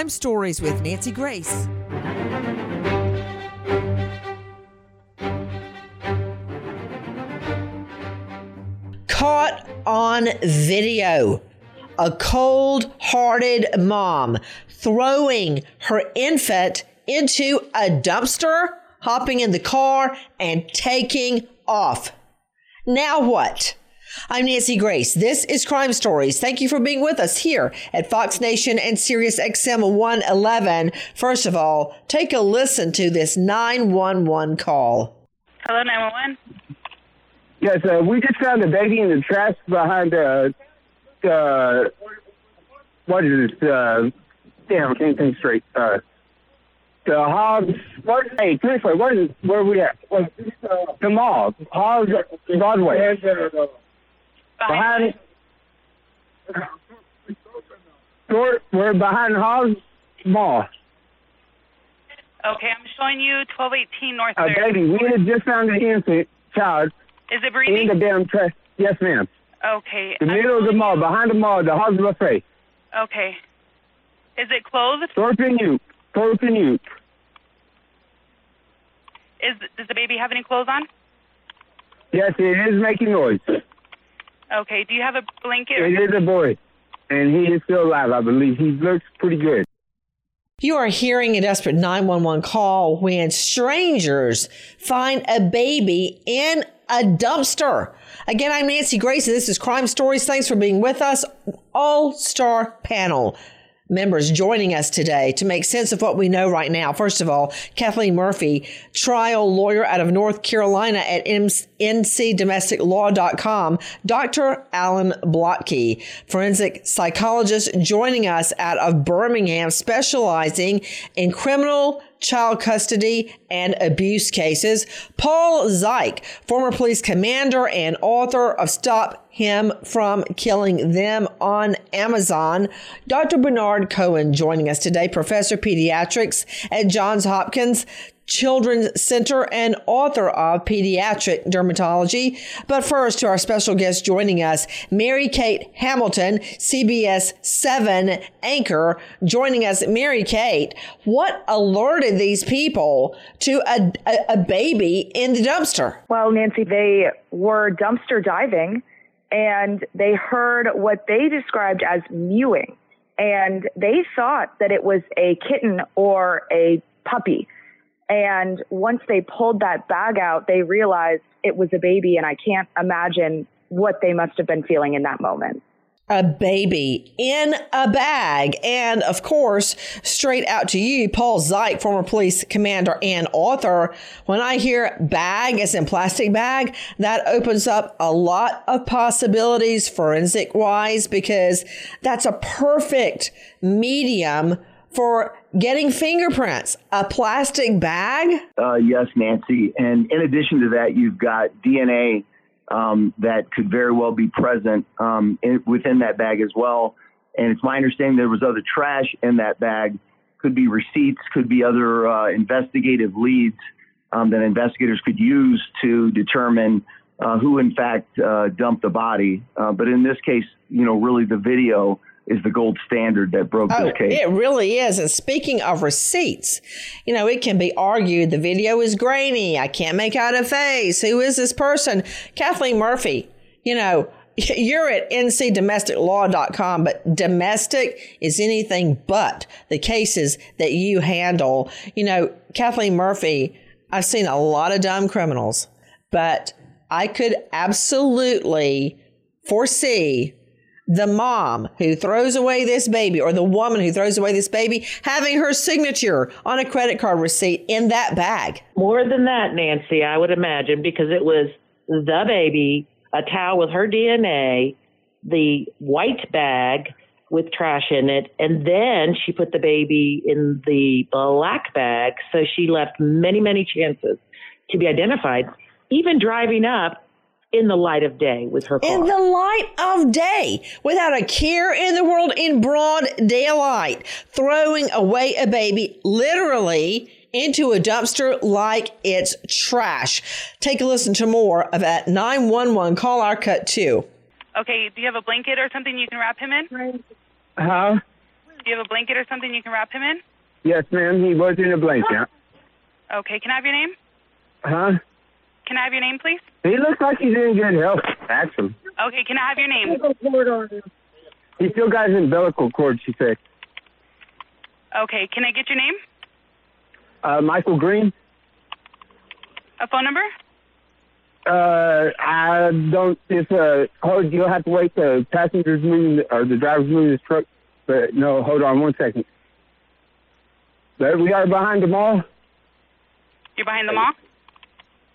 Crime Stories with Nancy Grace. Caught on video. A cold hearted mom throwing her infant into a dumpster, hopping in the car, and taking off. Now what? I'm Nancy Grace. This is Crime Stories. Thank you for being with us here at Fox Nation and Sirius XM 111. First of all, take a listen to this 911 call. Hello, 911. Yes, uh, we just found a baby in the trash behind uh, uh, what is this? Uh, damn, I can't think straight. Uh, the Hobbs. What? Hey, seriously, what is where are we at? What, uh, the mall, Hobbs Broadway. Behind. We're, we're behind Hobbs Mall. Okay, I'm showing you 1218 North uh, Third. baby. We had just found an infant child Is it breathing? in the damn trash. Yes, ma'am. Okay. The middle of the mall, behind the mall, the Hobbs Buffet. Okay. Is it clothed? Thorpe and Ute. Thorpe and Ute. Is does the baby have any clothes on? Yes, it is making noise. Okay. Do you have a blanket? Or It is a boy, and he is still alive, I believe. He looks pretty good. You are hearing a desperate 911 call when strangers find a baby in a dumpster. Again, I'm Nancy Grace, and this is Crime Stories. Thanks for being with us. All star panel members joining us today to make sense of what we know right now. First of all, Kathleen Murphy, trial lawyer out of North Carolina at ncdomesticlaw.com, Dr. Alan Blotcky, forensic psychologist joining us out of Birmingham, specializing in criminal child custody and abuse cases. Paul Szych, former police commander and author of Stop Him from Killing Them on Amazon. Dr. Bernard Cohen joining us today, professor pediatrics at Johns Hopkins. Children's Center and author of Pediatric Dermatology. But first, to our special guest joining us, Mary Kate Hamilton, CBS 7 anchor, joining us. Mary Kate, what alerted these people to a, a, a baby in the dumpster? Well, Nancy, they were dumpster diving and they heard what they described as mewing. And they thought that it was a kitten or a puppy. And once they pulled that bag out, they realized it was a baby. And I can't imagine what they must have been feeling in that moment. a baby in a bag. And of course, straight out to you, Paul Szych, former police commander and author. When I hear bag as in plastic bag, that opens up a lot of possibilities forensic wise because that's a perfect medium for getting fingerprints. A plastic bag. Uh, yes, Nancy. And in addition to that, you've got DNA um, that could very well be present um, in, within that bag as well. And it's my understanding there was other trash in that bag. Could be receipts, could be other uh, investigative leads um, that investigators could use to determine uh, who, in fact, uh, dumped the body. Uh, but in this case, you know, really the video is the gold standard that broke Oh, this case. it really is. And speaking of receipts, you know, it can be argued the video is grainy. I can't make out a face. Who is this person? Kathleen Murphy, you know, you're at ncdomesticlaw.com, but domestic is anything but the cases that you handle. You know, Kathleen Murphy, I've seen a lot of dumb criminals, but I could absolutely foresee the mom who throws away this baby or the woman who throws away this baby having her signature on a credit card receipt in that bag. More than that, Nancy, I would imagine, because it was the baby, a towel with her DNA, the white bag with trash in it, and then she put the baby in the black bag. So she left many, many chances to be identified, even driving up in the light of day with her car. In the light of day, without a care in the world, in broad daylight, throwing away a baby literally into a dumpster like it's trash. Take a listen to more of that 911 call our cut two. Okay. Do you have a blanket or something you can wrap him in? Huh? Do you have a blanket or something you can wrap him in? Yes, ma'am. He was in a blanket. Okay, can I have your name? Huh? Can I have your name, please? He looks like he's in good health. Actually, Okay, can I have your name? he still got his umbilical cord. She said. Okay, can I get your name? Uh, Michael Green. A phone number? Uh, I don't. If uh, hold, you'll have to wait the passengers moving or the driver's moving his truck. But no, hold on one second. There we are behind the mall. You're behind the mall?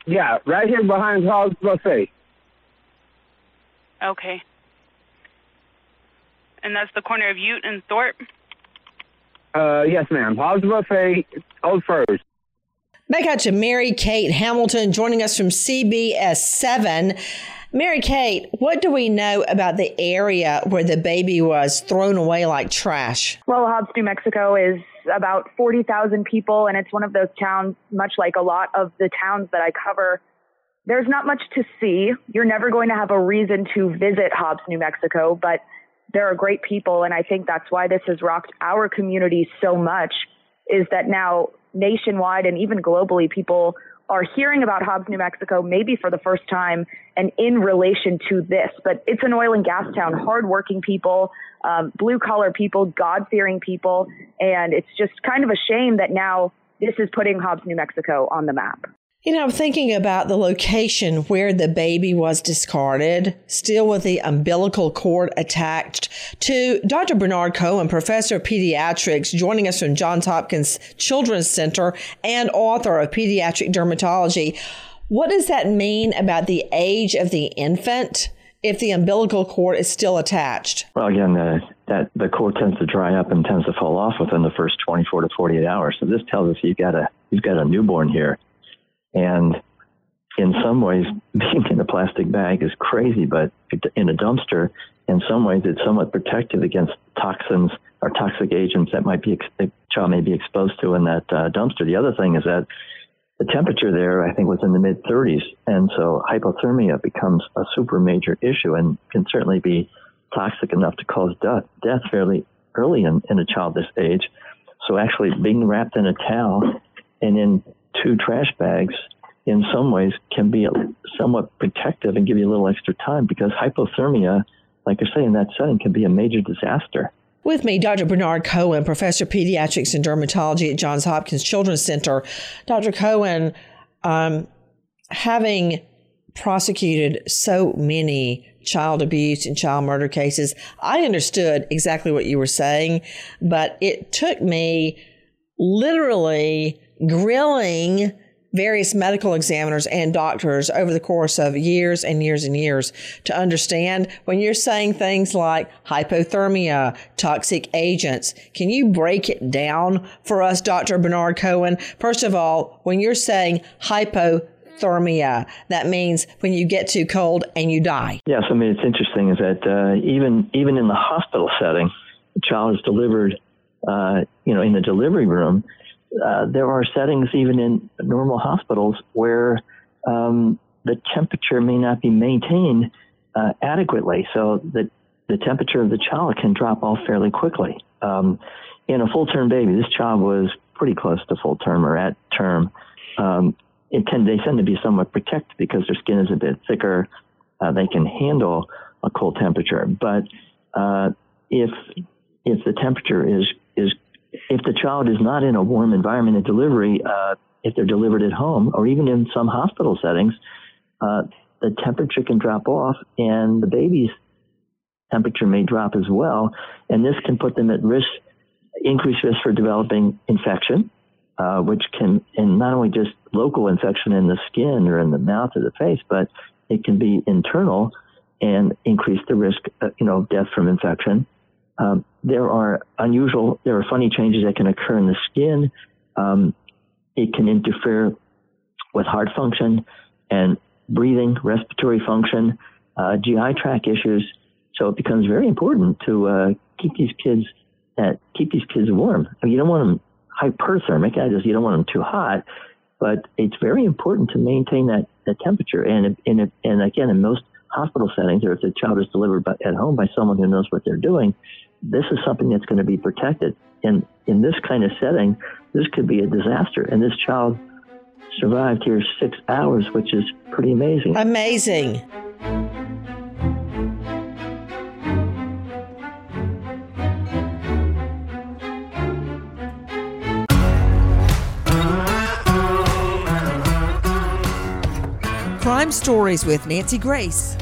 Yeah, right here behind Hall's Buffet. Okay. And that's the corner of Ute and Thorpe? Uh, yes, ma'am. Hall's Buffet, Old First. Back out to Mary Kate Hamilton joining us from CBS 7. Mary Kate, what do we know about the area where the baby was thrown away like trash? Well, Hobbs, New Mexico is about 40,000 people, and it's one of those towns, much like a lot of the towns that I cover. There's not much to see. You're never going to have a reason to visit Hobbs, New Mexico, but there are great people, and I think that's why this has rocked our community so much. Is that now nationwide and even globally, people are hearing about Hobbs, New Mexico, maybe for the first time, and in relation to this. But it's an oil and gas town, hardworking people, um, blue collar people, God fearing people, and it's just kind of a shame that now this is putting Hobbs, New Mexico on the map. You know, I'm thinking about the location where the baby was discarded, still with the umbilical cord attached, to Dr. Bernard Cohen, professor of pediatrics, joining us from Johns Hopkins Children's Center and author of pediatric dermatology. What does that mean about the age of the infant if the umbilical cord is still attached? Well, again, the, that the cord tends to dry up and tends to fall off within the first 24 to 48 hours. So this tells us you've got a you've got a newborn here. And in some ways, being in a plastic bag is crazy, but in a dumpster, in some ways, it's somewhat protective against toxins or toxic agents that might be the child may be exposed to in that uh, dumpster. The other thing is that the temperature there, I think, was in the mid 30s, and so hypothermia becomes a super major issue and can certainly be toxic enough to cause death, death fairly early in, in a child this age. So actually, being wrapped in a towel and in two trash bags in some ways can be somewhat protective and give you a little extra time because hypothermia, like I say, in that setting can be a major disaster. With me, Dr. Bernard Cohen, professor of pediatrics and dermatology at Johns Hopkins Children's Center. Dr. Cohen, um, having prosecuted so many child abuse and child murder cases, I understood exactly what you were saying, but it took me literally grilling various medical examiners and doctors over the course of years and years and years to understand when you're saying things like hypothermia, toxic agents. Can you break it down for us, Dr. Bernard Cohen? First of all, when you're saying hypothermia, that means when you get too cold and you die. Yes, I mean it's interesting is that uh, even even in the hospital setting, the child is delivered, uh, you know, in the delivery room uh, there are settings even in normal hospitals where um, the temperature may not be maintained uh, adequately, so that the temperature of the child can drop off fairly quickly. Um, in a full term baby, this child was pretty close to full term or at term. Um, they tend to be somewhat protected because their skin is a bit thicker. Uh, they can handle a cold temperature, but uh, if if the temperature is is if the child is not in a warm environment at delivery, uh, if they're delivered at home or even in some hospital settings, uh, the temperature can drop off and the baby's temperature may drop as well. And this can put them at risk, increased risk for developing infection, uh, which can, and not only just local infection in the skin or in the mouth or the face, but it can be internal and increase the risk, of, you know, death from infection. Um, there are unusual, there are funny changes that can occur in the skin. Um, it can interfere with heart function and breathing, respiratory function, uh, GI tract issues. So it becomes very important to uh, keep these kids at, keep these kids warm. I mean, you don't want them hyperthermic, that is, you don't want them too hot, but it's very important to maintain that, that temperature. And, and, and again, in most hospital settings, or if the child is delivered by, at home by someone who knows what they're doing, this is something that's going to be protected. And in this kind of setting, this could be a disaster. And this child survived here six hours, which is pretty amazing. Amazing. Crime Stories with Nancy Grace.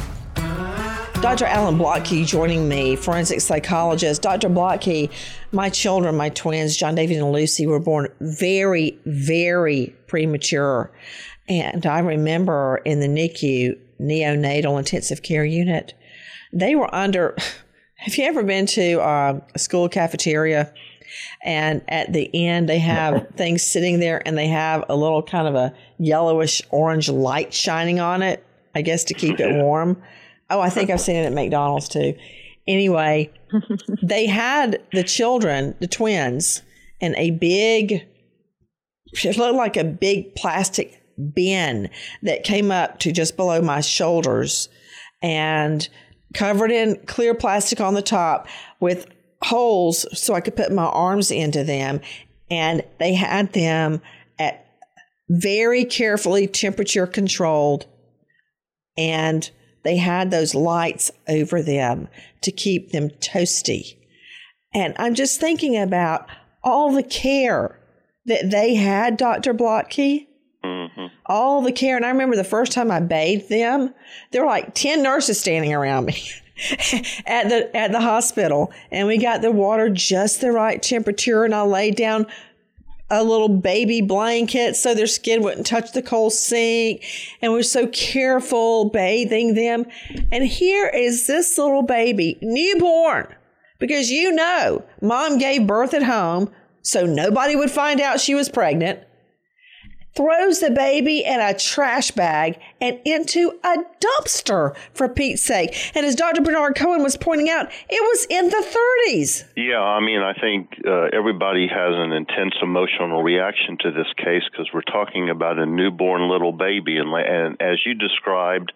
Dr. Alan Blotcky joining me, forensic psychologist. Dr. Blotcky, my children, my twins, John David and Lucy, were born very, very premature. And I remember in the NICU, neonatal intensive care unit, they were under. Have you ever been to uh, a school cafeteria? And at the end, they have things sitting there and they have a little kind of a yellowish orange light shining on it, I guess to keep it warm. Oh, I think I've seen it at McDonald's too. Anyway, they had the children, the twins, in a big, it looked like a big plastic bin that came up to just below my shoulders and covered in clear plastic on the top with holes so I could put my arms into them. And they had them at very carefully temperature controlled. And they had those lights over them to keep them toasty. And I'm just thinking about all the care that they had, Dr. Blotcky. Mm-hmm. All the care. And I remember the first time I bathed them, there were like 10 nurses standing around me. at the at the hospital and we got the water just the right temperature and I laid down a little baby blanket so their skin wouldn't touch the cold sink. And we're so careful bathing them. And here is this little baby newborn because you know mom gave birth at home so nobody would find out she was pregnant throws the baby in a trash bag and into a dumpster for Pete's sake. And as Dr. Bernard Cohen was pointing out, it was in the 30s. Yeah, I mean, I think uh, everybody has an intense emotional reaction to this case because we're talking about a newborn little baby. And, and as you described,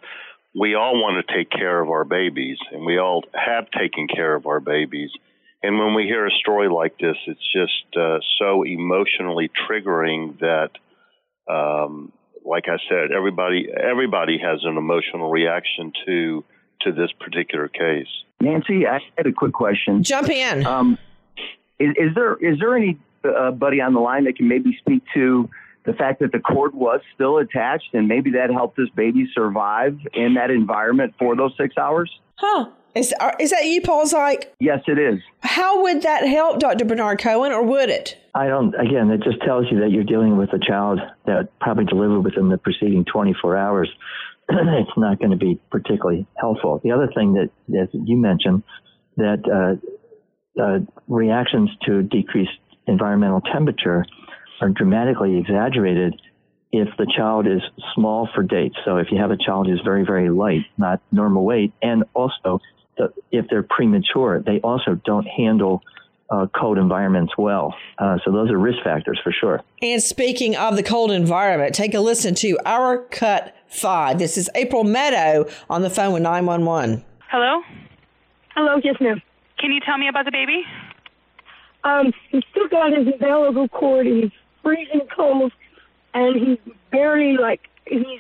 we all want to take care of our babies, and we all have taken care of our babies. And when we hear a story like this, it's just uh, so emotionally triggering that um, like I said, everybody everybody has an emotional reaction to to this particular case. Nancy, I had a quick question. Jump in. Um, is, is, there is there anybody uh, on the line that can maybe speak to the fact that the cord was still attached and maybe that helped this baby survive in that environment for those six hours? Huh. Is, is that you, Paul Szych? Yes, it is. How would that help Dr. Bernard Cohen, or would it? I don't, again, it just tells you that you're dealing with a child that probably delivered within the preceding 24 hours. it's not going to be particularly helpful. The other thing that, as you mentioned, that uh, uh, reactions to decreased environmental temperature are dramatically exaggerated if the child is small for dates. So if you have a child who's very, very light, not normal weight, and also the, if they're premature, they also don't handle uh, cold environments well. Uh, so those are risk factors for sure. And speaking of the cold environment, take a listen to our cut five. This is April Meadow on the phone with 911. Hello? Hello, yes, ma'am. Can you tell me about the baby? Um, he's still got his umbilical cord. He's freezing cold, and he's very like he's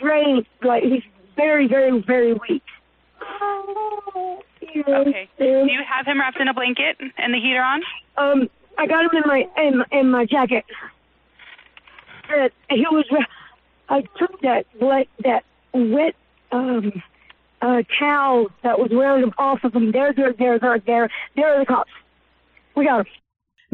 drained. Like he's very, very, very weak. Okay. Do you have him wrapped in a blanket and the heater on? Um, I got him in my in, in my jacket. Uh, he was. I took that that wet um uh towel that was around him off of him. There, there, there, there, there. There are the cops. We got him.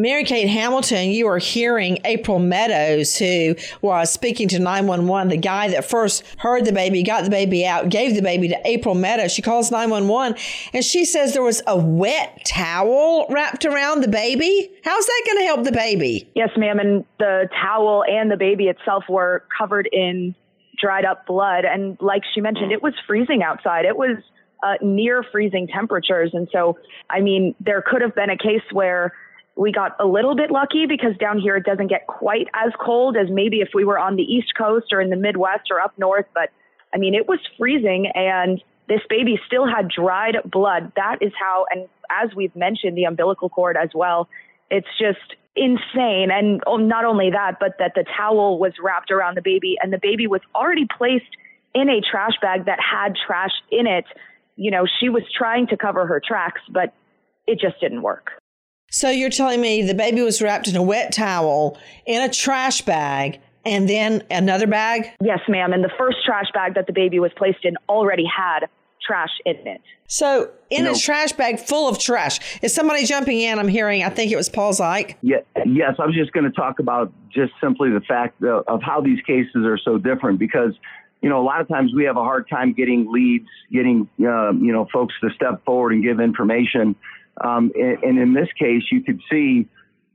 Mary Kate Hamilton, you are hearing April Meadows, who was speaking to 911, the guy that first heard the baby, got the baby out, gave the baby to April Meadows. She calls 911 and she says there was a wet towel wrapped around the baby. How's that going to help the baby? Yes, ma'am. And the towel and the baby itself were covered in dried up blood. And like she mentioned, it was freezing outside. It was uh, near freezing temperatures. And so, I mean, there could have been a case where we got a little bit lucky because down here it doesn't get quite as cold as maybe if we were on the East Coast or in the Midwest or up north. But I mean, it was freezing and This baby still had dried blood. That is how, and as we've mentioned, the umbilical cord as well. It's just insane. And oh, not only that, but that the towel was wrapped around the baby and the baby was already placed in a trash bag that had trash in it. You know, she was trying to cover her tracks, but it just didn't work. So you're telling me the baby was wrapped in a wet towel in a trash bag and then another bag? Yes, ma'am. And the first trash bag that the baby was placed in already had trash in it. So in You a trash bag full of trash. Is somebody jumping in? I'm hearing, I think it was Paul Szych. Yeah, yes, I was just going to talk about just simply the fact of, of how these cases are so different because, you know, a lot of times we have a hard time getting leads, getting, um, you know, folks to step forward and give information. Um, and, and in this case, you could see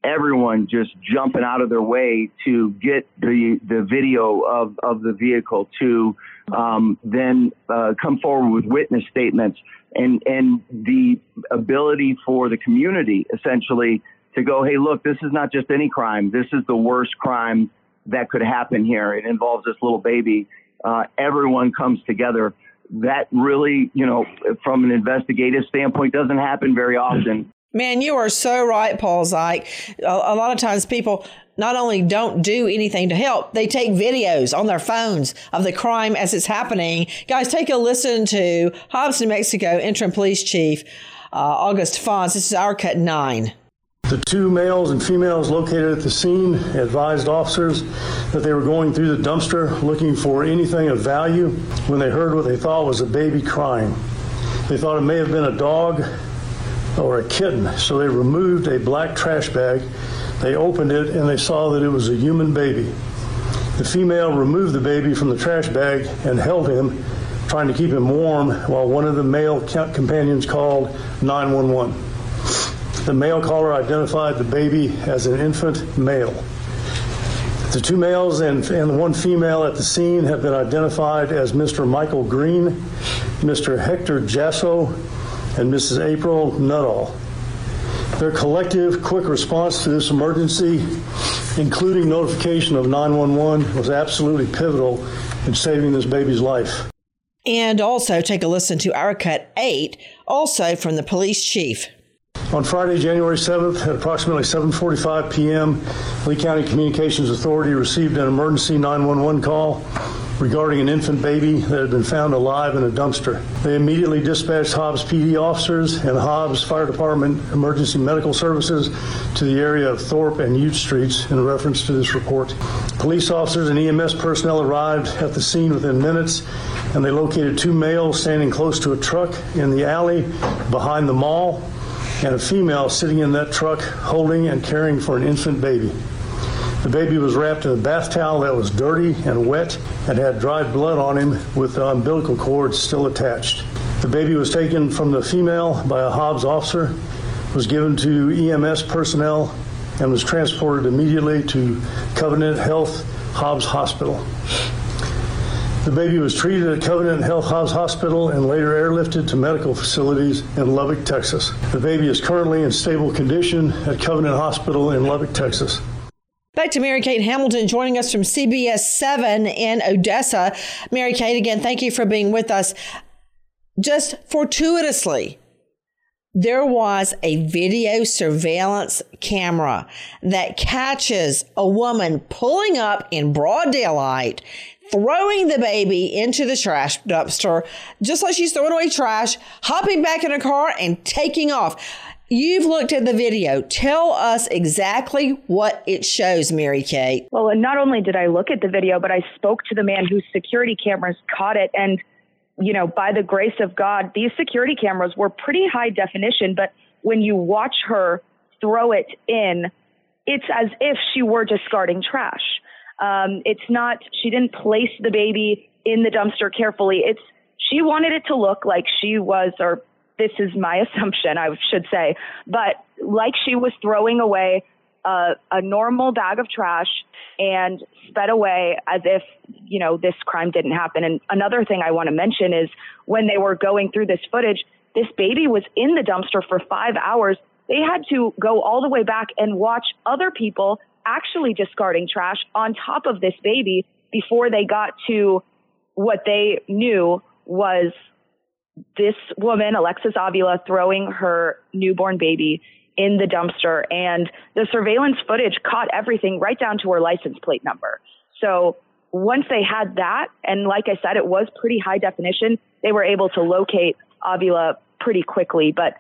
everyone just jumping out of their way to get the the video of, of the vehicle to um, then uh, come forward with witness statements and and the ability for the community essentially to go, hey, look, this is not just any crime. This is the worst crime that could happen here. It involves this little baby. Uh, everyone comes together. That really, you know, from an investigative standpoint, doesn't happen very often. Man, you are so right, Paul Szych. A, a lot of times people not only don't do anything to help, they take videos on their phones of the crime as it's happening. Guys, take a listen to Hobbs, New Mexico interim police chief uh, August Fons. This is our cut nine. The two males and females located at the scene advised officers that they were going through the dumpster looking for anything of value when they heard what they thought was a baby crying. They thought it may have been a dog or a kitten, so they removed a black trash bag. They opened it and they saw that it was a human baby. The female removed the baby from the trash bag and held him, trying to keep him warm, while one of the male companions called 911. The male caller identified the baby as an infant male. The two males and, and one female at the scene have been identified as Mr. Michael Green, Mr. Hector Jasso, and Mrs. April Nuttall. Their collective quick response to this emergency, including notification of 911, was absolutely pivotal in saving this baby's life. And also take a listen to our cut eight, also from the police chief. On Friday, January 7th, at approximately 7:45 p.m., Lea County Communications Authority received an emergency 911 call regarding an infant baby that had been found alive in a dumpster. They immediately dispatched Hobbs PD officers and Hobbs Fire Department Emergency Medical Services to the area of Thorpe and Ute Streets in reference to this report. Police officers and EMS personnel arrived at the scene within minutes and they located two males standing close to a truck in the alley behind the mall and a female sitting in that truck holding and caring for an infant baby. The baby was wrapped in a bath towel that was dirty and wet and had dried blood on him with the umbilical cord still attached. The baby was taken from the female by a Hobbs officer, was given to EMS personnel, and was transported immediately to Covenant Health Hobbs Hospital. The baby was treated at Covenant Health Hospital and later airlifted to medical facilities in Lubbock, Texas. The baby is currently in stable condition at Covenant Hospital in Lubbock, Texas. Back to Mary Kate Hamilton joining us from CBS 7 in Odessa. Mary Kate, again, thank you for being with us. Just fortuitously, there was a video surveillance camera that catches a woman pulling up in broad daylight, throwing the baby into the trash dumpster, just like she's throwing away trash, hopping back in her car and taking off. You've looked at the video. Tell us exactly what it shows, Mary Kate. Well, and not only did I look at the video, but I spoke to the man whose security cameras caught it. And, you know, by the grace of God, these security cameras were pretty high definition. But when you watch her throw it in, it's as if she were discarding trash. Um, it's not, she didn't place the baby in the dumpster carefully. It's, she wanted it to look like she was, or this is my assumption, I should say, but like she was throwing away a, a normal bag of trash and sped away as if, you know, this crime didn't happen. And another thing I want to mention is when they were going through this footage, this baby was in the dumpster for five hours. They had to go all the way back and watch other people actually discarding trash on top of this baby before they got to what they knew was this woman, Alexis Avila, throwing her newborn baby in the dumpster. And the surveillance footage caught everything right down to her license plate number. So once they had that, and like I said, it was pretty high definition, they were able to locate Avila pretty quickly. But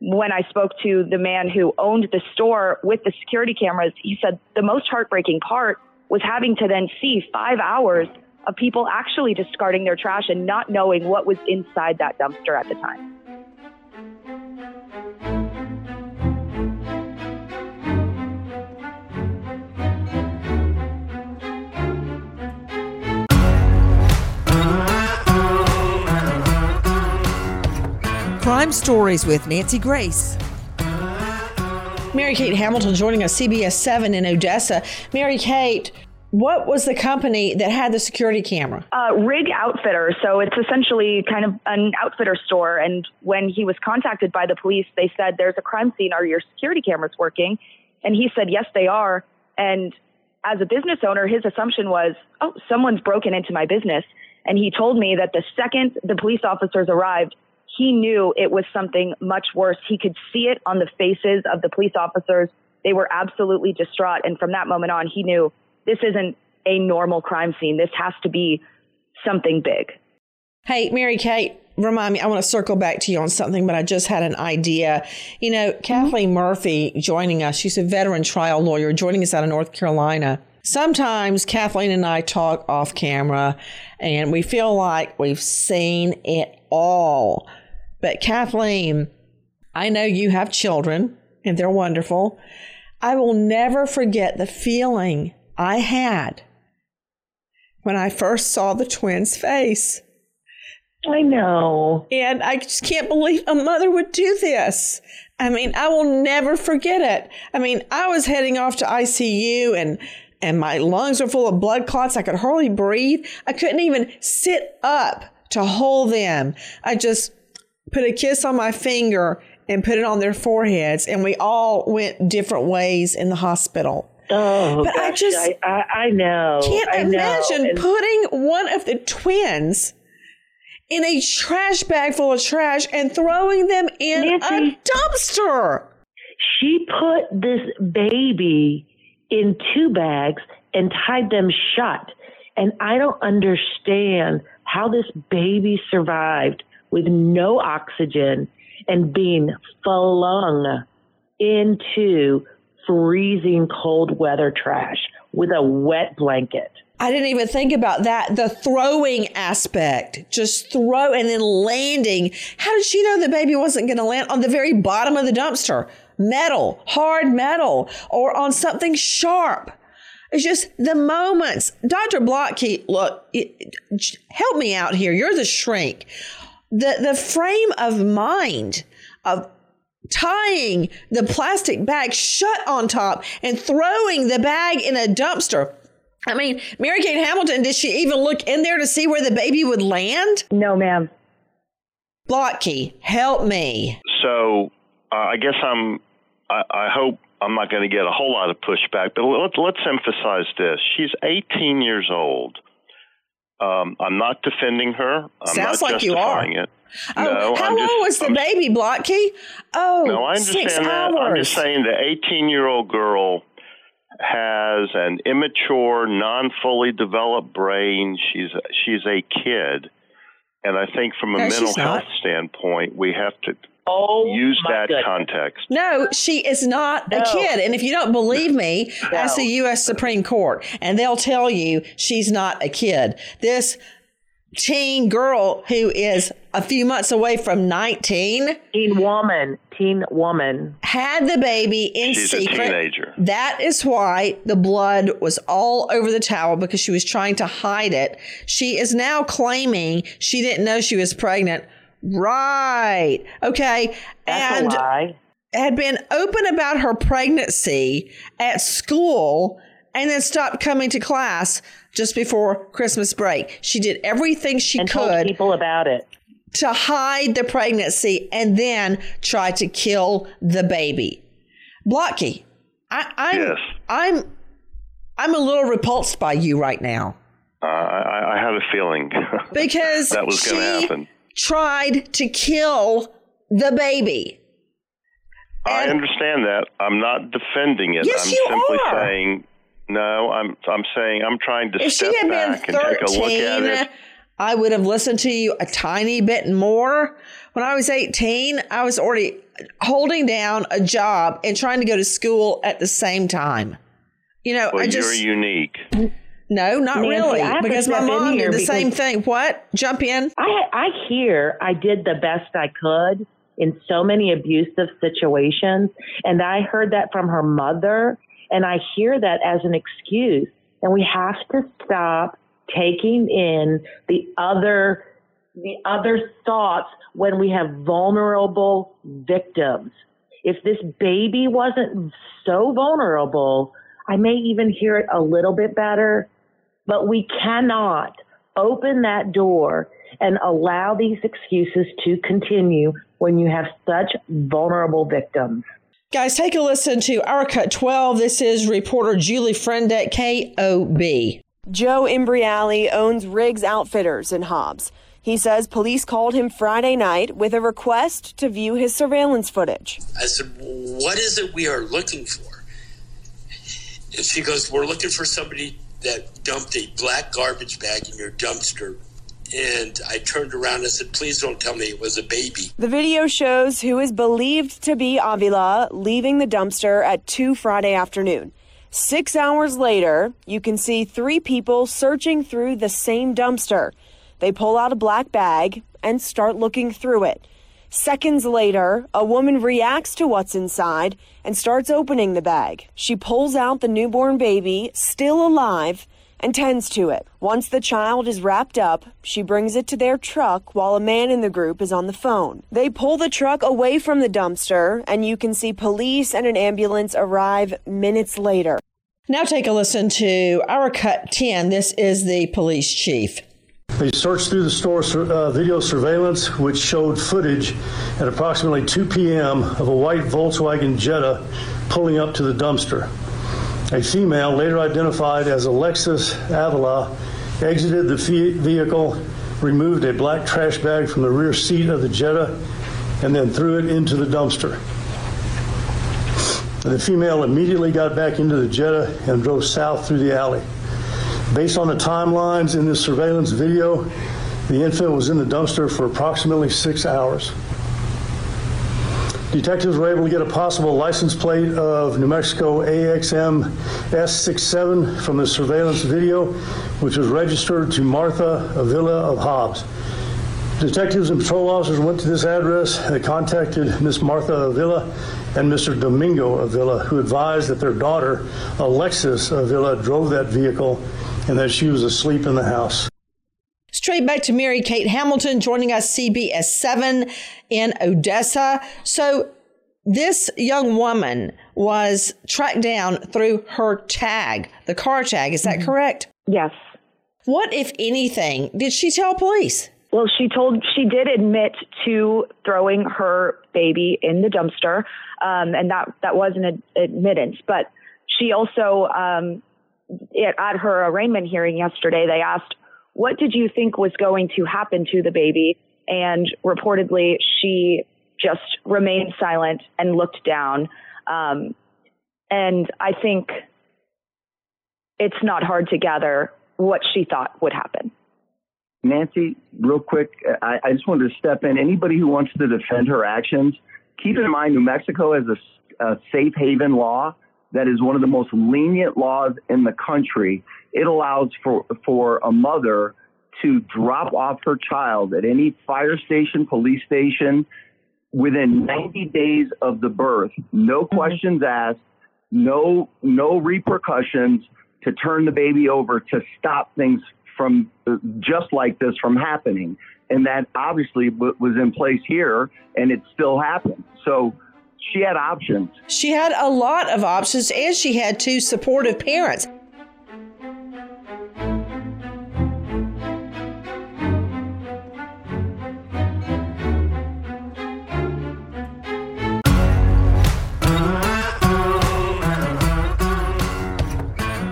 when I spoke to the man who owned the store with the security cameras, he said the most heartbreaking part was having to then see five hours of people actually discarding their trash and not knowing what was inside that dumpster at the time. Crime Stories with Nancy Grace. Mary Kate Hamilton joining us, CBS 7 in Odessa. Mary Kate, what was the company that had the security camera? Uh, Rig Outfitter. So it's essentially kind of an outfitter store. And when he was contacted by the police, they said, There's a crime scene. Are your security cameras working? And he said, Yes, they are. And as a business owner, his assumption was, Oh, someone's broken into my business. And he told me that the second the police officers arrived, he knew it was something much worse. He could see it on the faces of the police officers. They were absolutely distraught. And from that moment on, he knew this isn't a normal crime scene. This has to be something big. Hey, Mary Kate, remind me, I want to circle back to you on something, but I just had an idea. You know, mm-hmm. Kathleen Murphy joining us, she's a veteran trial lawyer joining us out of North Carolina. Sometimes Kathleen and I talk off camera and we feel like we've seen it all. But Kathleen, I know you have children and they're wonderful. I will never forget the feeling I had when I first saw the twins' face. I know. And I just can't believe a mother would do this. I mean, I will never forget it. I mean, I was heading off to ICU and and my lungs were full of blood clots. I could hardly breathe. I couldn't even sit up to hold them. I just put a kiss on my finger and put it on their foreheads, and we all went different ways in the hospital. Oh, but I just I, I, I know. can't I imagine And- putting one of the twins in a trash bag full of trash and throwing them in a dumpster. She put this baby in two bags and tied them shut. And I don't understand how this baby survived with no oxygen and being flung into freezing cold weather trash with a wet blanket. I didn't even think about that. The throwing aspect, just throw and then landing. How did she know the baby wasn't going to land on the very bottom of the dumpster? Metal, hard metal, or on something sharp. It's just the moments. Dr. Blotcky, look, it- help me out here. You're the shrink. The, the frame of mind of tying the plastic bag shut on top and throwing the bag in a dumpster. I mean, Mary Kate Hamilton, did she even look in there to see where the baby would land? No, ma'am. Blotcky, help me. So uh, I guess I'm. I, I hope I'm not going to get a whole lot of pushback, but let, let's emphasize this: she's 18 years old. Um, I'm not defending her. I'm Sounds like you are. it. Oh, no, how I'm long just, was the baby, Blotcky? Oh, No, I understand six that. hours. I'm just saying the 18 year old girl has an immature, non fully developed brain. She's she's a kid, and I think from a No, mental health standpoint, we have to Oh, use my that goodness. context. No, she is not a kid. And if you don't believe me, ask the U.S. Supreme Court, and they'll tell you she's not a kid. This teen girl who is a few months away from 19 Teen woman, teen woman. had the baby in She's a secret. teenager. That is why the blood was all over the towel because she was trying to hide it. She is now claiming she didn't know she was pregnant. Right. Okay. That's and a lie. had been open about her pregnancy at school and then stopped coming to class just before Christmas break. She did everything she And told could people about it. to hide the pregnancy and then try to kill the baby. Blotcky, I, I'm Yes. I'm I'm a little repulsed by you right now Uh, I, I had a feeling because that was going to happen. Tried to kill the baby. I understand that. I'm not defending it. Yes, I'm you simply are. saying no. I'm I'm saying I'm trying to If step she had been back and take a look at it. I would have listened to you a tiny bit more. When I was 18, I was already holding down a job and trying to go to school at the same time. You know, Well, I just you're unique. No, not Nancy, really, I have to because my mom did the same thing. What? Jump in. I I hear I did the best I could in so many abusive situations, and I heard that from her mother, and I hear that as an excuse. And we have to stop taking in the other the other thoughts when we have vulnerable victims. If this baby wasn't so vulnerable, I may even hear it a little bit better, but we cannot open that door and allow these excuses to continue when you have such vulnerable victims. Guys, take a listen to Our Cut 12. This is reporter Julie Friend at KOB. Joe Imbriali owns Riggs Outfitters in Hobbs. He says police called him Friday night with a request to view his surveillance footage. I said, What is it we are looking for? And she goes, We're looking for somebody that dumped a black garbage bag in your dumpster. And I turned around and said, Please don't tell me it was a baby. The video shows who is believed to be Avila leaving the dumpster at 2 Friday afternoon. Six hours later, you can see three people searching through the same dumpster. They pull out a black bag and start looking through it. Seconds later, a woman reacts to what's inside and starts opening the bag. She pulls out the newborn baby, still alive, and tends to it. Once the child is wrapped up, she brings it to their truck while a man in the group is on the phone. They pull the truck away from the dumpster, and you can see police and an ambulance arrive minutes later. Now take a listen to Our Cut 10. This is the police chief. They searched through the store uh, video surveillance, which showed footage at approximately 2 p.m. of a white Volkswagen Jetta pulling up to the dumpster. A female, later identified as Alexis Avila, exited the ve- vehicle, removed a black trash bag from the rear seat of the Jetta, and then threw it into the dumpster. The female immediately got back into the Jetta and drove south through the alley. Based on the timelines in this surveillance video, the infant was in the dumpster for approximately six hours. Detectives were able to get a possible license plate of New Mexico AXM S67 from the surveillance video, which was registered to Martha Avila of Hobbs. Detectives and patrol officers went to this address and contacted Miss Martha Avila and Mr. Domingo Avila, who advised that their daughter, Alexis Avila, drove that vehicle and that she was asleep in the house. Straight back to Mary Kate Hamilton joining us CBS 7 in Odessa. So this young woman was tracked down through her tag, the car tag. Is that correct? Yes. What, if anything, did she tell police? Well, she told she did admit to throwing her baby in the dumpster, um, and that that was an ad- admittance. But she also, um, it, at her arraignment hearing yesterday, they asked, "What did you think was going to happen to the baby?" And reportedly, she just remained silent and looked down. Um, and I think it's not hard to gather what she thought would happen. Nancy, real quick, I, I just wanted to step in. Anybody who wants to defend her actions, keep in mind New Mexico has a, a safe haven law that is one of the most lenient laws in the country. It allows for, for a mother to drop off her child at any fire station, police station within 90 days of the birth. No mm-hmm. questions asked, no, no repercussions to turn the baby over to stop things from just like this from happening. And that obviously was in place here and it still happened. So she had options. She had a lot of options and she had two supportive parents.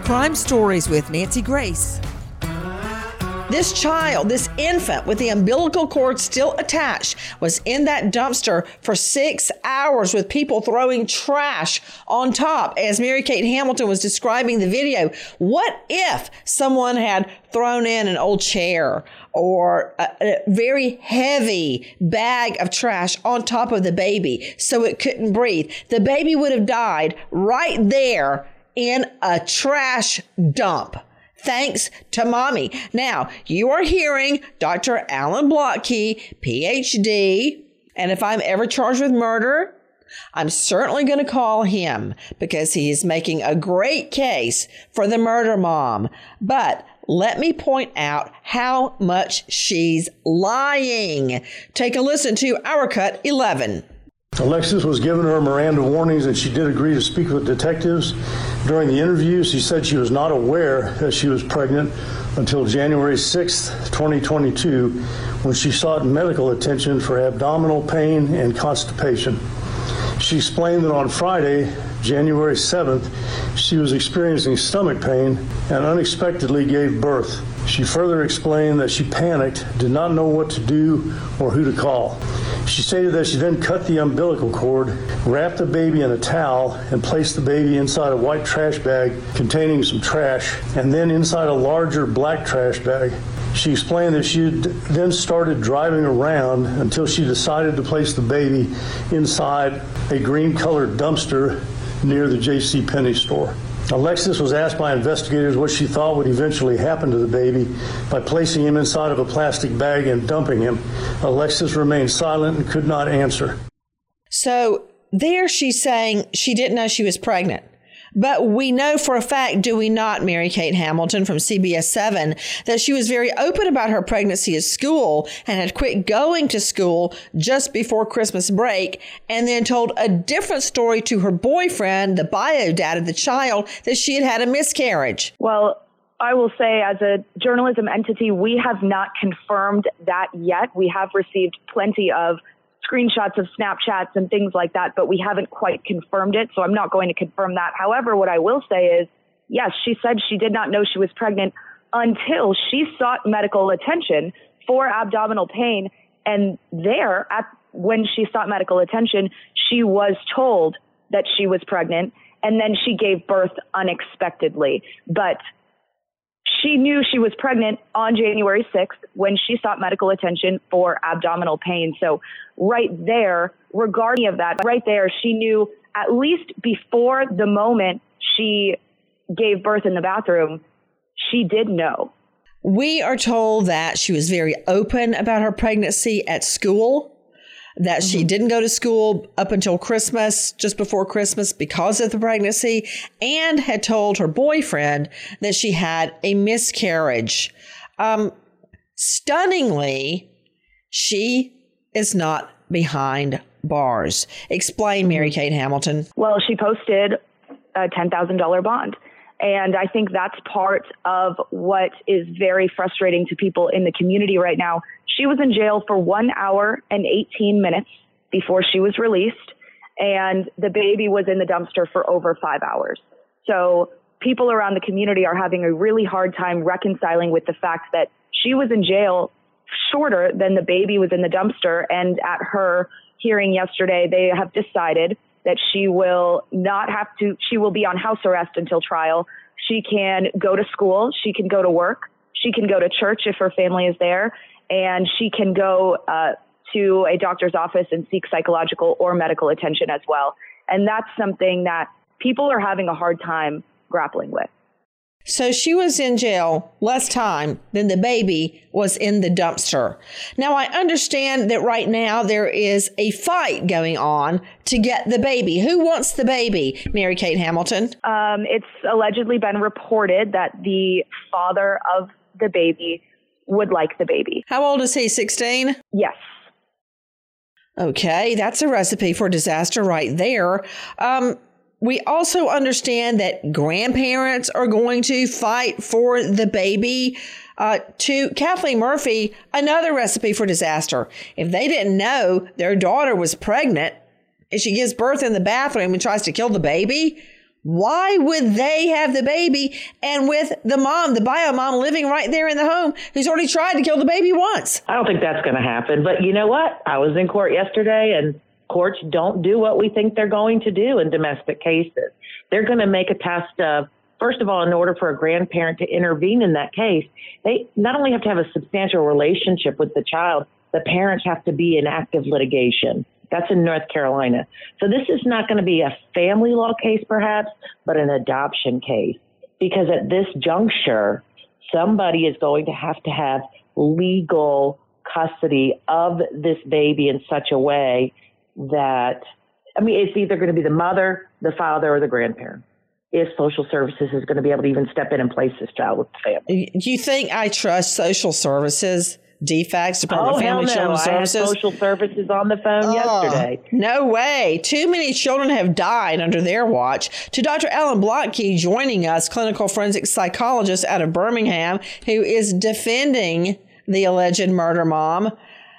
Crime Stories with Nancy Grace. This child, this infant with the umbilical cord still attached, was in that dumpster for six hours with people throwing trash on top. As Mary Kate Hamilton was describing the video, what if someone had thrown in an old chair or a, a very heavy bag of trash on top of the baby so it couldn't breathe? The baby would have died right there in a trash dump thanks to mommy. Now, you are hearing Dr. Alan Blotcky, PhD, and if I'm ever charged with murder, I'm certainly going to call him because he is making a great case for the murder mom. But let me point out how much she's lying. Take a listen to our cut 11. Alexis was given her Miranda warnings and she did agree to speak with detectives. During the interview, she said she was not aware that she was pregnant until January 6, 2022, when she sought medical attention for abdominal pain and constipation. She explained that on Friday, January 7th, she was experiencing stomach pain and unexpectedly gave birth. She further explained that she panicked, did not know what to do or who to call. She stated that she then cut the umbilical cord, wrapped the baby in a towel, and placed the baby inside a white trash bag containing some trash, and then inside a larger black trash bag. She explained that she then started driving around until she decided to place the baby inside a green colored dumpster near the J.C. Penney store. Alexis was asked by investigators what she thought would eventually happen to the baby by placing him inside of a plastic bag and dumping him. Alexis remained silent and could not answer. So there she's saying she didn't know she was pregnant. But we know for a fact, do we not, Mary Kate Hamilton from CBS 7, that she was very open about her pregnancy at school and had quit going to school just before Christmas break and then told a different story to her boyfriend, the bio dad of the child, that she had had a miscarriage. Well, I will say, as a journalism entity, we have not confirmed that yet. We have received plenty of screenshots of Snapchats and things like that, but we haven't quite confirmed it. So I'm not going to confirm that. However, what I will say is, yes, she said she did not know she was pregnant until she sought medical attention for abdominal pain. And there, at, when she sought medical attention, she was told that she was pregnant and then she gave birth unexpectedly. But she knew she was pregnant on January 6th when she sought medical attention for abdominal pain. So, right there, regarding of that, right there, she knew at least before the moment she gave birth in the bathroom, she did know. We are told that she was very open about her pregnancy at school that mm-hmm. she didn't go to school up until Christmas, just before Christmas, because of the pregnancy, and had told her boyfriend that she had a miscarriage. Um, stunningly, she is not behind bars. Explain, Mary mm-hmm. Kate Hamilton. Well, she posted a $10,000 bond. And I think that's part of what is very frustrating to people in the community right now. She was in jail for one hour and 18 minutes before she was released, and the baby was in the dumpster for over five hours. So people around the community are having a really hard time reconciling with the fact that she was in jail shorter than the baby was in the dumpster. And at her hearing yesterday, they have decided that she will not have to, she will be on house arrest until trial. She can go to school. She can go to work. She can go to church if her family is there. And she can go uh, to a doctor's office and seek psychological or medical attention as well. And that's something that people are having a hard time grappling with. So she was in jail less time than the baby was in the dumpster. Now I understand that right now there is a fight going on to get the baby. Who wants the baby? Mary Kate Hamilton. Um, it's allegedly been reported that the father of the baby would like the baby. How old is he? 16? Yes. Okay, that's a recipe for disaster right there. Um, we also understand that grandparents are going to fight for the baby. Uh, to Kathleen Murphy, another recipe for disaster. If they didn't know their daughter was pregnant and she gives birth in the bathroom and tries to kill the baby, Why would they have the baby and with the mom, the bio mom living right there in the home who's already tried to kill the baby once? I don't think that's going to happen. But you know what? I was in court yesterday and courts don't do what we think they're going to do in domestic cases. They're going to make a test of First of all, in order for a grandparent to intervene in that case, they not only have to have a substantial relationship with the child, the parents have to be in active litigation. That's in North Carolina. So this is not going to be a family law case, perhaps, but an adoption case. Because at this juncture, somebody is going to have to have legal custody of this baby in such a way that, I mean, it's either going to be the mother, the father, or the grandparent if social services is going to be able to even step in and place this child with the family. Do you think I trust social services? DFACS, oh, Department oh, of Family hell no. Children's I Services. Had social services on the phone Oh, yesterday. No way. Too many children have died under their watch. To Dr. Alan Blotcky joining us, clinical forensic psychologist out of Birmingham, who is defending the alleged murder mom.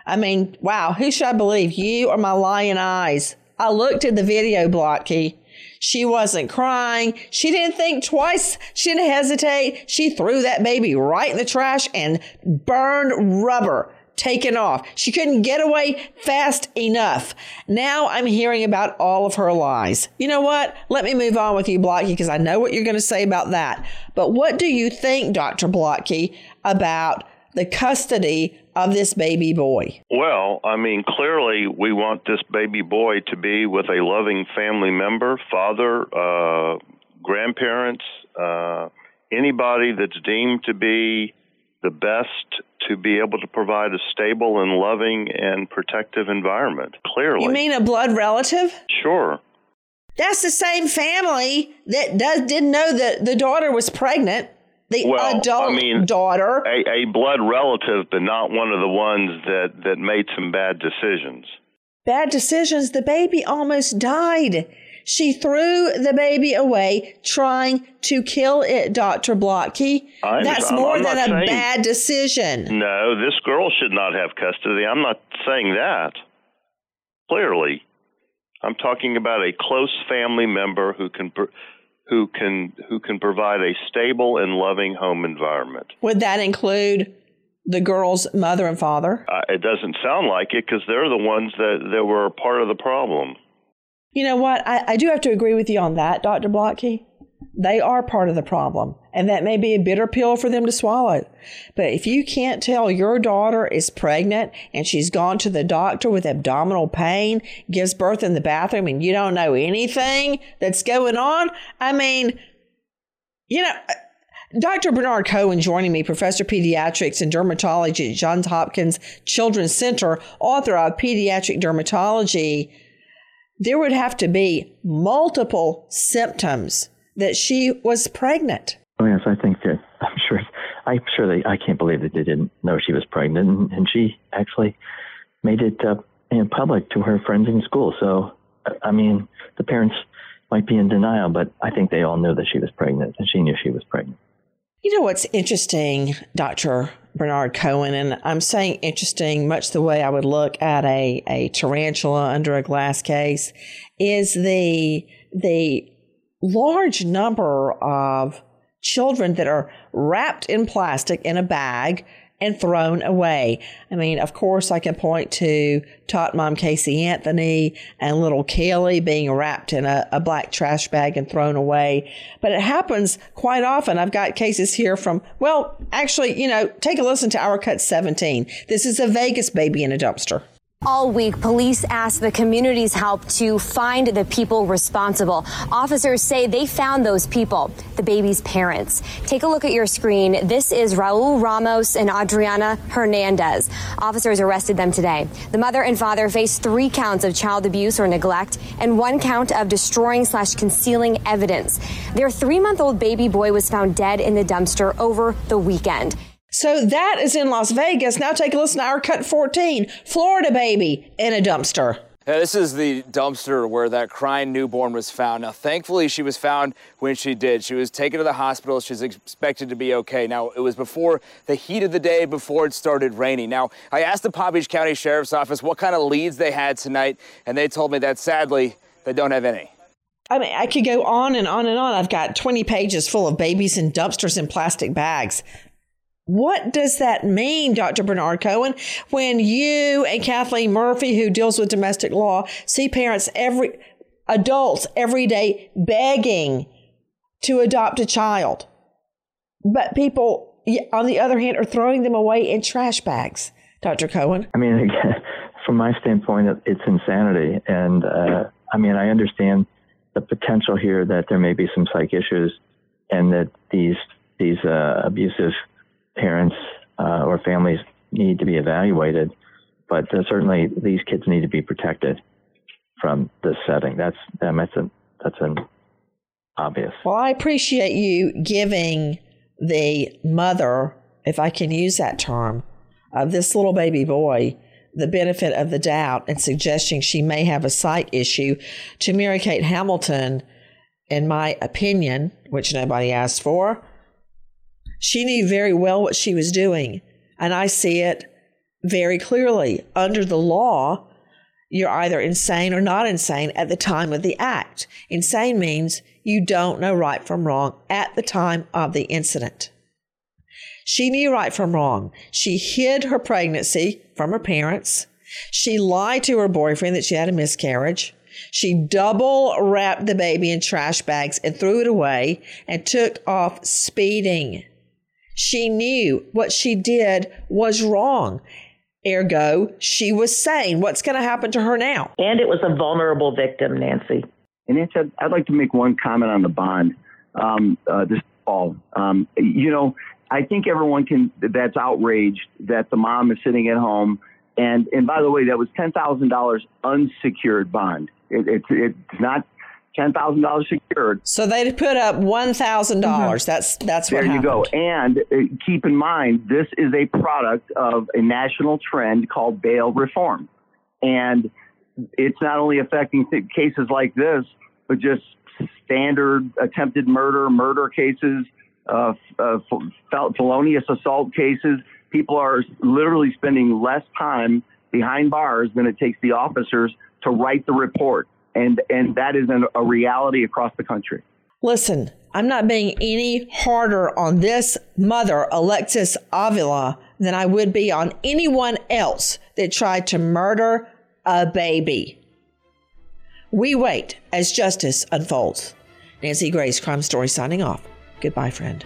I mean, wow, who should I believe? You or my lying eyes? I looked at the video, Blotcky. She wasn't crying. She didn't think twice. She didn't hesitate. She threw that baby right in the trash and burned rubber taken off. She couldn't get away fast enough. Now I'm hearing about all of her lies. You know what? Let me move on with you, Blotcky, because I know what you're going to say about that. But what do you think, Dr. Blotcky, about the custody of this baby boy? Well, I mean, clearly we want this baby boy to be with a loving family member, father, uh, grandparents, uh, anybody that's deemed to be the best to be able to provide a stable and loving and protective environment. Clearly. You mean a blood relative? Sure. That's the same family that does didn't know that the daughter was pregnant. The well, adult I mean, daughter. A, a blood relative, but not one of the ones that, that made some bad decisions. Bad decisions. The baby almost died. She threw the baby away trying to kill it, Dr. Blotcky. I That's more I'm than a saying- bad decision. No, this girl should not have custody. I'm not saying that. Clearly, I'm talking about a close family member who can pr- who can who can provide a stable and loving home environment. Would that include the girl's mother and father? Uh, it doesn't sound like it because they're the ones that, that were part of the problem. You know what? I, I do have to agree with you on that, Dr. Blotcky. They are part of the problem, and that may be a bitter pill for them to swallow. But if you can't tell your daughter is pregnant and she's gone to the doctor with abdominal pain, gives birth in the bathroom, and you don't know anything that's going on, I mean, you know, uh, Dr. Bernard Cohen joining me, professor of pediatrics and dermatology at Johns Hopkins Children's Center, author of Pediatric Dermatology. There would have to be multiple symptoms that she was pregnant. Oh yes, I think that I'm sure. I'm sure they. I can't believe that they didn't know she was pregnant, and, and she actually made it uh, in public to her friends in school. So, I mean, the parents might be in denial, but I think they all knew that she was pregnant, and she knew she was pregnant. You know what's interesting, Dr. Bernard Cohen, and I'm saying interesting much the way I would look at a, a tarantula under a glass case, is the the large number of children that are wrapped in plastic in a bag and thrown away. I mean, of course, I can point to Tot Mom Casey Anthony and little Caylee being wrapped in a, a black trash bag and thrown away. But it happens quite often. I've got cases here from, well, actually, you know, take a listen to Our Cut 17. This is a Vegas baby in a dumpster. All week, police asked the community's help to find the people responsible. Officers say they found those people, the baby's parents. Take a look at your screen. This is Raul Ramos and Adriana Hernandez. Officers arrested them today. The mother and father face three counts of child abuse or neglect and one count of destroying slash concealing evidence. Their three month old baby boy was found dead in the dumpster over the weekend. So that is in Las Vegas. Now take a listen to our cut 14 Florida baby in a dumpster. Yeah, this is the dumpster where that crying newborn was found. Now, thankfully, she was found when she did. She was taken to the hospital. She's expected to be okay. Now, it was before the heat of the day, before it started raining. Now, I asked the Palm Beach County Sheriff's Office what kind of leads they had tonight, and they told me that sadly, they don't have any. I mean, I could go on and on and on. I've got 20 pages full of babies in dumpsters in plastic bags. What does that mean, Dr. Bernard Cohen, when you and Kathleen Murphy, who deals with domestic law, see parents every adults every day begging to adopt a child? But people, on the other hand, are throwing them away in trash bags, Dr. Cohen. I mean, again, from my standpoint, it's insanity. And uh, I mean, I understand the potential here that there may be some psych issues and that these these uh, abusive parents uh, or families need to be evaluated. But uh, certainly, these kids need to be protected from this setting. That's that's a that's an obvious. Well, I appreciate you giving the mother, if I can use that term, of this little baby boy the benefit of the doubt and suggesting she may have a sight issue to Mary Kate Hamilton, in my opinion, which nobody asked for. She knew very well what she was doing, and I see it very clearly. Under the law, you're either insane or not insane at the time of the act. Insane means you don't know right from wrong at the time of the incident. She knew right from wrong. She hid her pregnancy from her parents. She lied to her boyfriend that she had a miscarriage. She double wrapped the baby in trash bags and threw it away and took off speeding. She knew what she did was wrong. Ergo, she was saying what's going to happen to her now. And it was a vulnerable victim, Nancy. And Nancy, I'd, I'd like to make one comment on the bond. Um, uh, this fall, um, you know, I think everyone can that's outraged that the mom is sitting at home. And and by the way, that was ten thousand dollars unsecured bond. It, it, it's not ten thousand dollars secured. So they put up one thousand dollars. Mm-hmm. That's that's there you go. And uh, keep in mind, this is a product of a national trend called bail reform, and it's not only affecting th- cases like this, but just standard attempted murder, murder cases, uh, uh, felonious assault cases. People are literally spending less time behind bars than it takes the officers to write the report. And, and that is an, a reality across the country. Listen, I'm not being any harder on this mother, Alexis Avila, than I would be on anyone else that tried to murder a baby. We wait as justice unfolds. Nancy Grace, Crime Story, signing off. Goodbye, friend.